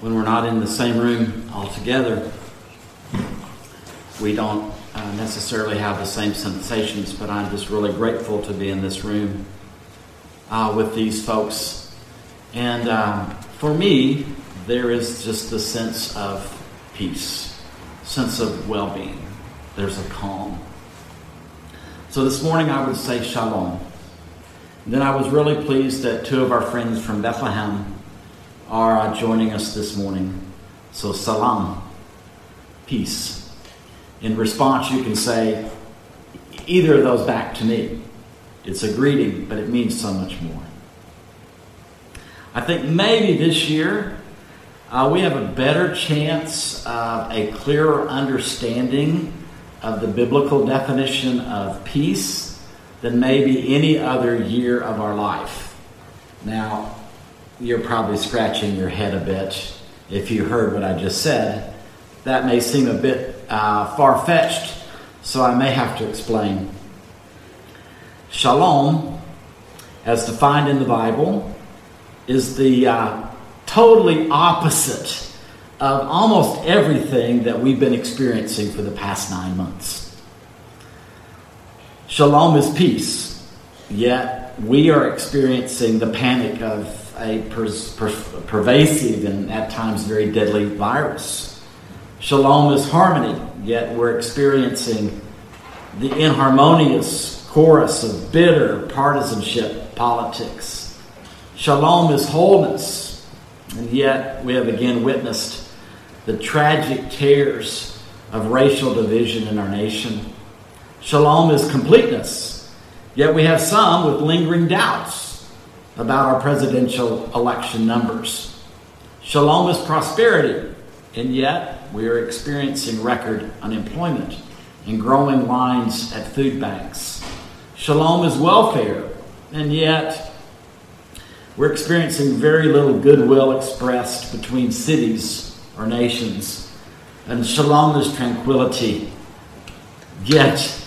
when we're not in the same room all together, we don't uh, necessarily have the same sensations, but I'm just really grateful to be in this room uh, with these folks. And um, for me, there is just the sense of peace, sense of well being. There's a calm. So this morning I would say shalom. And then I was really pleased that two of our friends from Bethlehem are joining us this morning. So salam, peace. In response, you can say either of those back to me. It's a greeting, but it means so much more. I think maybe this year uh, we have a better chance of a clearer understanding of the biblical definition of peace than maybe any other year of our life. Now, you're probably scratching your head a bit if you heard what I just said. That may seem a bit uh, far fetched, so I may have to explain. Shalom, as defined in the Bible, is the uh, totally opposite of almost everything that we've been experiencing for the past nine months. Shalom is peace, yet we are experiencing the panic of a per- per- pervasive and at times very deadly virus. Shalom is harmony, yet we're experiencing the inharmonious chorus of bitter partisanship politics. Shalom is wholeness, and yet we have again witnessed the tragic tears of racial division in our nation. Shalom is completeness, yet we have some with lingering doubts about our presidential election numbers. Shalom is prosperity, and yet we are experiencing record unemployment and growing lines at food banks. Shalom is welfare, and yet we're experiencing very little goodwill expressed between cities or nations. And shalom is tranquility. Yet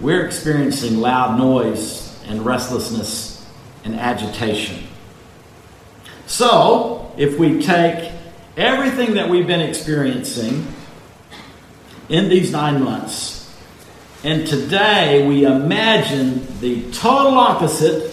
we're experiencing loud noise and restlessness and agitation. So, if we take everything that we've been experiencing in these nine months. And today we imagine the total opposite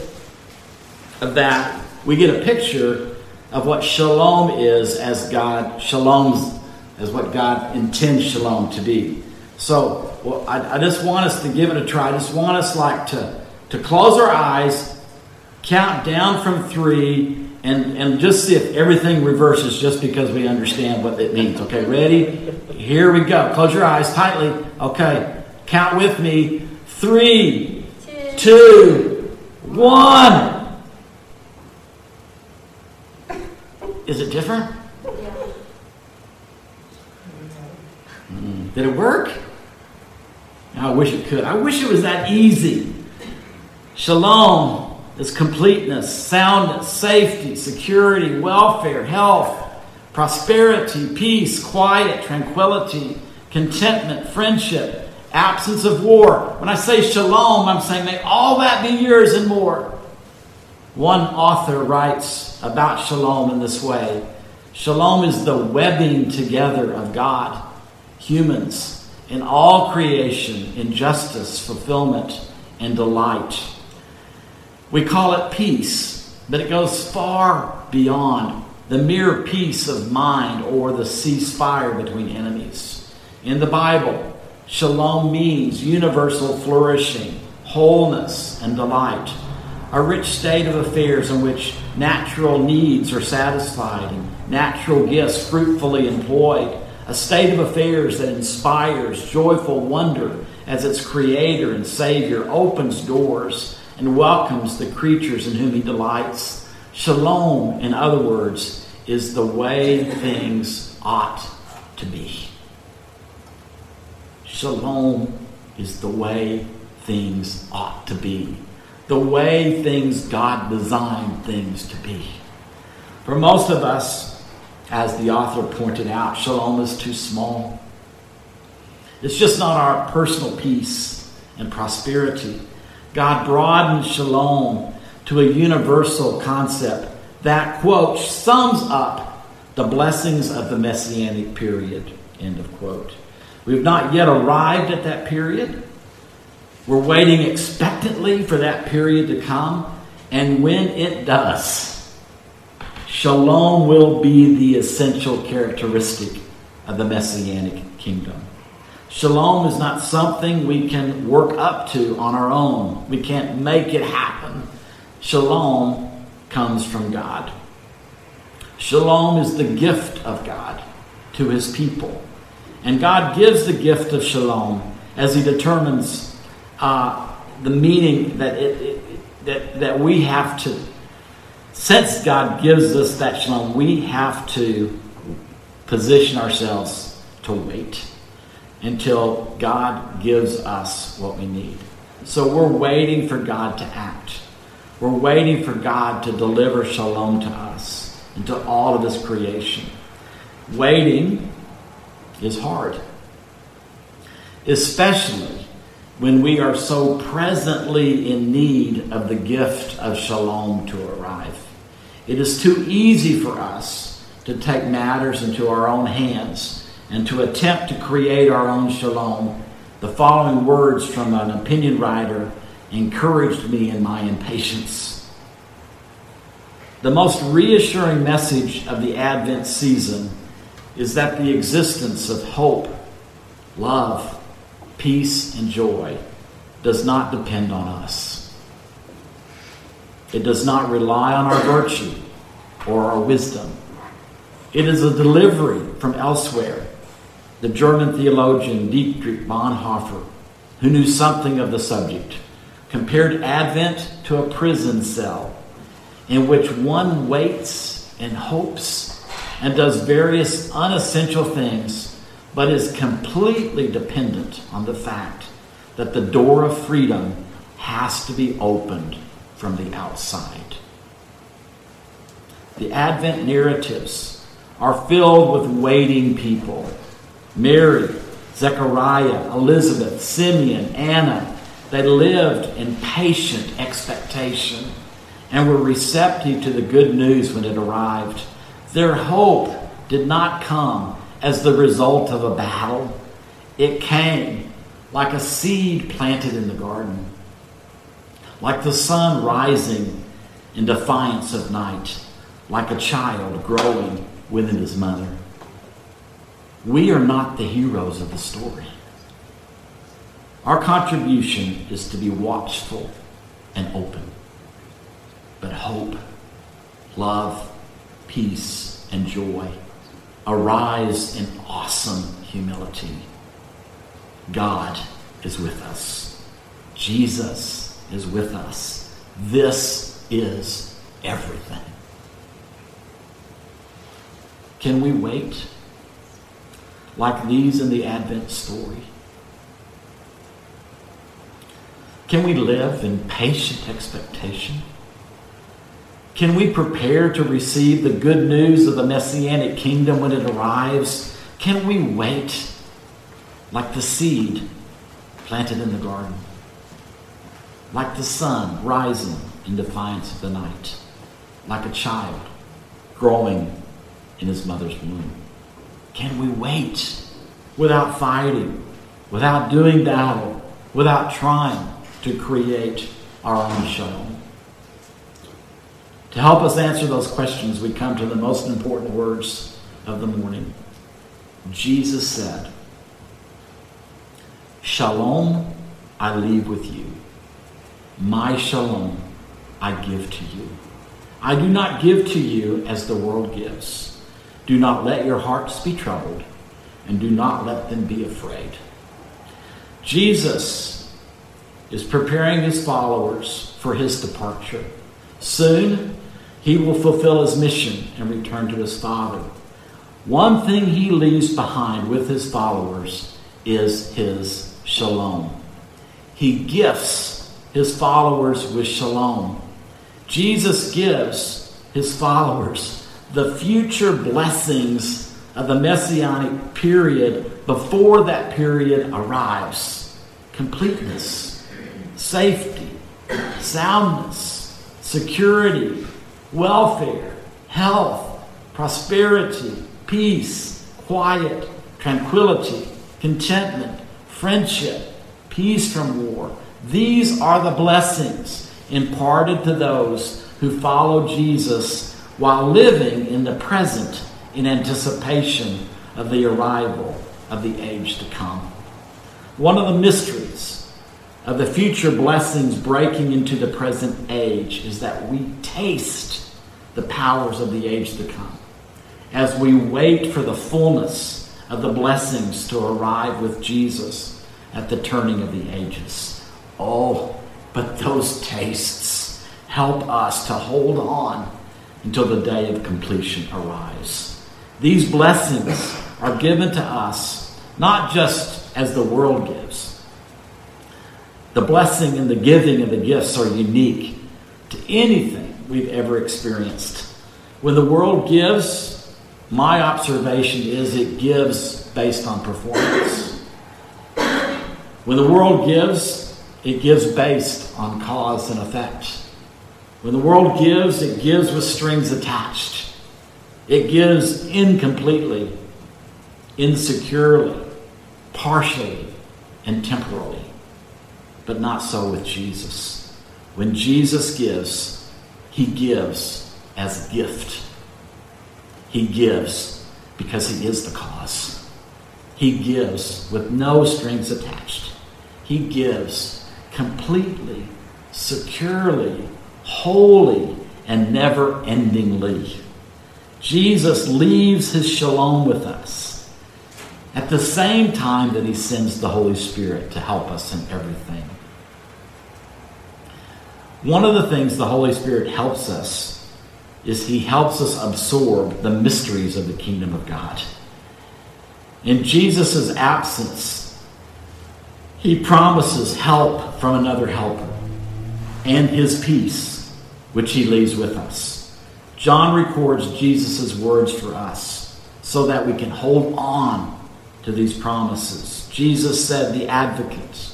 of that. We get a picture of what shalom is as God, shalom as what God intends shalom to be. So well, I, I just want us to give it a try. I just want us like to, to close our eyes, count down from three, and, and just see if everything reverses just because we understand what it means. Okay, ready? Here we go. Close your eyes tightly. Okay, count with me. Three, two, two one. Is it different? Did it work? I wish it could. I wish it was that easy. Shalom is completeness, soundness, safety, security, welfare, health, prosperity, peace, quiet, tranquility, contentment, friendship, absence of war. When I say shalom, I'm saying may all that be yours and more. One author writes about shalom in this way Shalom is the webbing together of God, humans, in all creation, in justice, fulfillment, and delight. We call it peace, but it goes far beyond the mere peace of mind or the ceasefire between enemies. In the Bible, shalom means universal flourishing, wholeness, and delight. A rich state of affairs in which natural needs are satisfied and natural gifts fruitfully employed. A state of affairs that inspires joyful wonder as its creator and savior opens doors and welcomes the creatures in whom he delights. Shalom, in other words, is the way things ought to be. Shalom is the way things ought to be. The way things God designed things to be. For most of us, as the author pointed out, shalom is too small. It's just not our personal peace and prosperity. God broadened shalom to a universal concept that, quote, sums up the blessings of the messianic period. End of quote. We've not yet arrived at that period. We're waiting expectantly for that period to come. And when it does, shalom will be the essential characteristic of the messianic kingdom. Shalom is not something we can work up to on our own. We can't make it happen. Shalom comes from God. Shalom is the gift of God to his people. And God gives the gift of shalom as he determines uh, the meaning that, it, it, that, that we have to. Since God gives us that shalom, we have to position ourselves to wait until God gives us what we need. So we're waiting for God to act. We're waiting for God to deliver shalom to us and to all of His creation. Waiting is hard, especially when we are so presently in need of the gift of shalom to arrive. It is too easy for us to take matters into our own hands and to attempt to create our own shalom. The following words from an opinion writer encouraged me in my impatience. The most reassuring message of the Advent season is that the existence of hope, love, peace, and joy does not depend on us. It does not rely on our virtue or our wisdom. It is a delivery from elsewhere. The German theologian Dietrich Bonhoeffer, who knew something of the subject, compared Advent to a prison cell in which one waits and hopes and does various unessential things, but is completely dependent on the fact that the door of freedom has to be opened from the outside. The Advent narratives are filled with waiting people Mary, Zechariah, Elizabeth, Simeon, Anna. They lived in patient expectation and were receptive to the good news when it arrived. Their hope did not come as the result of a battle, it came like a seed planted in the garden, like the sun rising in defiance of night, like a child growing within his mother. We are not the heroes of the story. Our contribution is to be watchful and open but hope, love, peace, and joy arise in awesome humility. God is with us. Jesus is with us. This is everything. Can we wait like these in the Advent story? Can we live in patient expectation? Can we prepare to receive the good news of the Messianic kingdom when it arrives? Can we wait like the seed planted in the garden? Like the sun rising in defiance of the night? Like a child growing in his mother's womb? Can we wait without fighting, without doing battle, without trying to create our own shalom? To help us answer those questions, we come to the most important words of the morning. Jesus said, Shalom I leave with you. My shalom I give to you. I do not give to you as the world gives. Do not let your hearts be troubled, and do not let them be afraid. Jesus is preparing his followers for his departure. Soon, he will fulfill his mission and return to his Father. One thing he leaves behind with his followers is his shalom. He gifts his followers with shalom. Jesus gives his followers the future blessings of the messianic period before that period arrives completeness, safety, soundness, security, welfare, health, prosperity, peace, quiet, tranquility, contentment, friendship, peace from war. These are the blessings imparted to those who follow Jesus while living in the present in anticipation of the arrival of the age to come. One of the mysteries of the future blessings breaking into the present age is that we taste the powers of the age to come as we wait for the fullness of the blessings to arrive with Jesus at the turning of the ages. Oh, but those tastes help us to hold on until the day of completion arrives. These blessings are given to us not just as the world gives. The blessing and the giving of the gifts are unique to anything we've ever experienced. When the world gives, my observation is it gives based on performance. When the world gives, it gives based on cause and effect. When the world gives, it gives with strings attached. It gives incompletely, insecurely, partially, and temporally. But not so with Jesus. When Jesus gives, he gives as a gift. He gives because he is the cause. He gives with no strings attached. He gives completely, securely, wholly, and never endingly. Jesus leaves his shalom with us at the same time that he sends the Holy Spirit to help us in everything. One of the things the Holy Spirit helps us is he helps us absorb the mysteries of the kingdom of God. In Jesus' absence, he promises help from another helper and his peace, which he leaves with us. John records Jesus' words for us so that we can hold on to these promises. Jesus said, The advocate,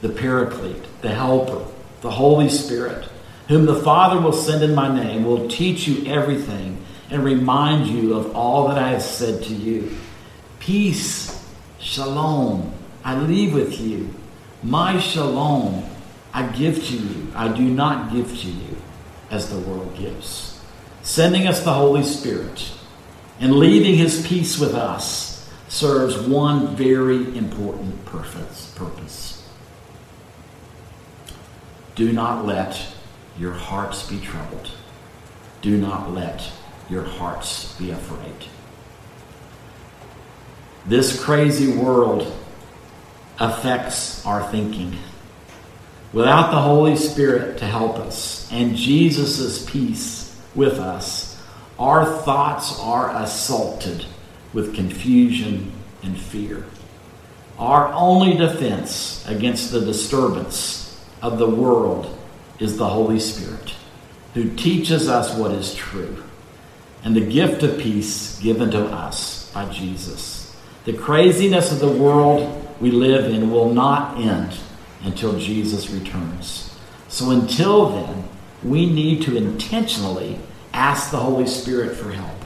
the paraclete, the helper, the Holy Spirit, whom the Father will send in my name, will teach you everything and remind you of all that I have said to you. Peace, shalom, I leave with you. My shalom I give to you. I do not give to you as the world gives. Sending us the Holy Spirit and leaving his peace with us serves one very important purpose. Do not let your hearts be troubled. Do not let your hearts be afraid. This crazy world affects our thinking. Without the Holy Spirit to help us and Jesus' peace with us, our thoughts are assaulted with confusion and fear. Our only defense against the disturbance of the world is the Holy Spirit, who teaches us what is true, and the gift of peace given to us by Jesus. The craziness of the world we live in will not end until Jesus returns. So until then, we need to intentionally ask the Holy Spirit for help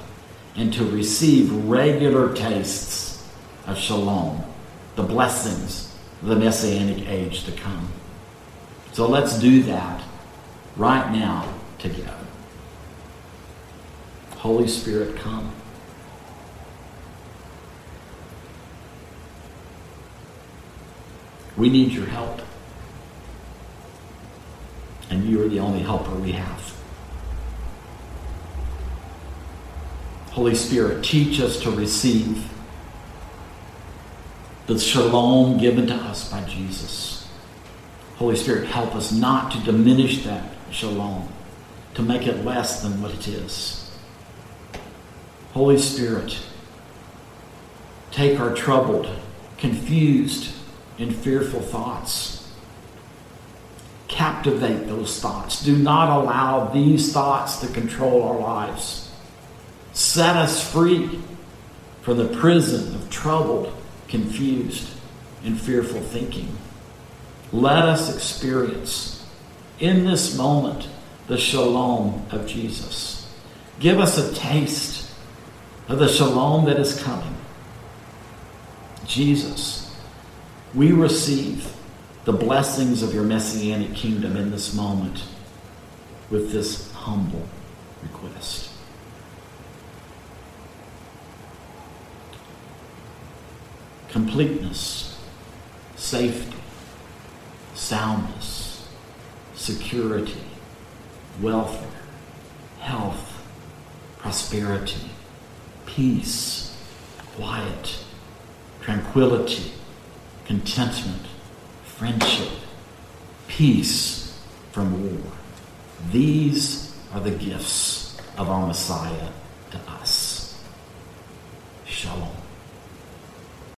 and to receive regular tastes of shalom, the blessings of the messianic age to come. So let's do that right now together. Holy Spirit, come. We need your help and you are the only helper we have. Holy Spirit, teach us to receive the shalom given to us by Jesus. Holy Spirit, help us not to diminish that shalom, to make it less than what it is. Holy Spirit, take our troubled, confused, and fearful thoughts captivate those thoughts. Do not allow these thoughts to control our lives. Set us free from the prison of troubled, confused, and fearful thinking. Let us experience in this moment the shalom of Jesus. Give us a taste of the shalom that is coming. Jesus, we receive the blessings of your messianic kingdom in this moment with this humble request. Completeness, safety, soundness, security, welfare, health, prosperity, peace, quiet, tranquility, contentment, friendship, peace from war. These are the gifts of our Messiah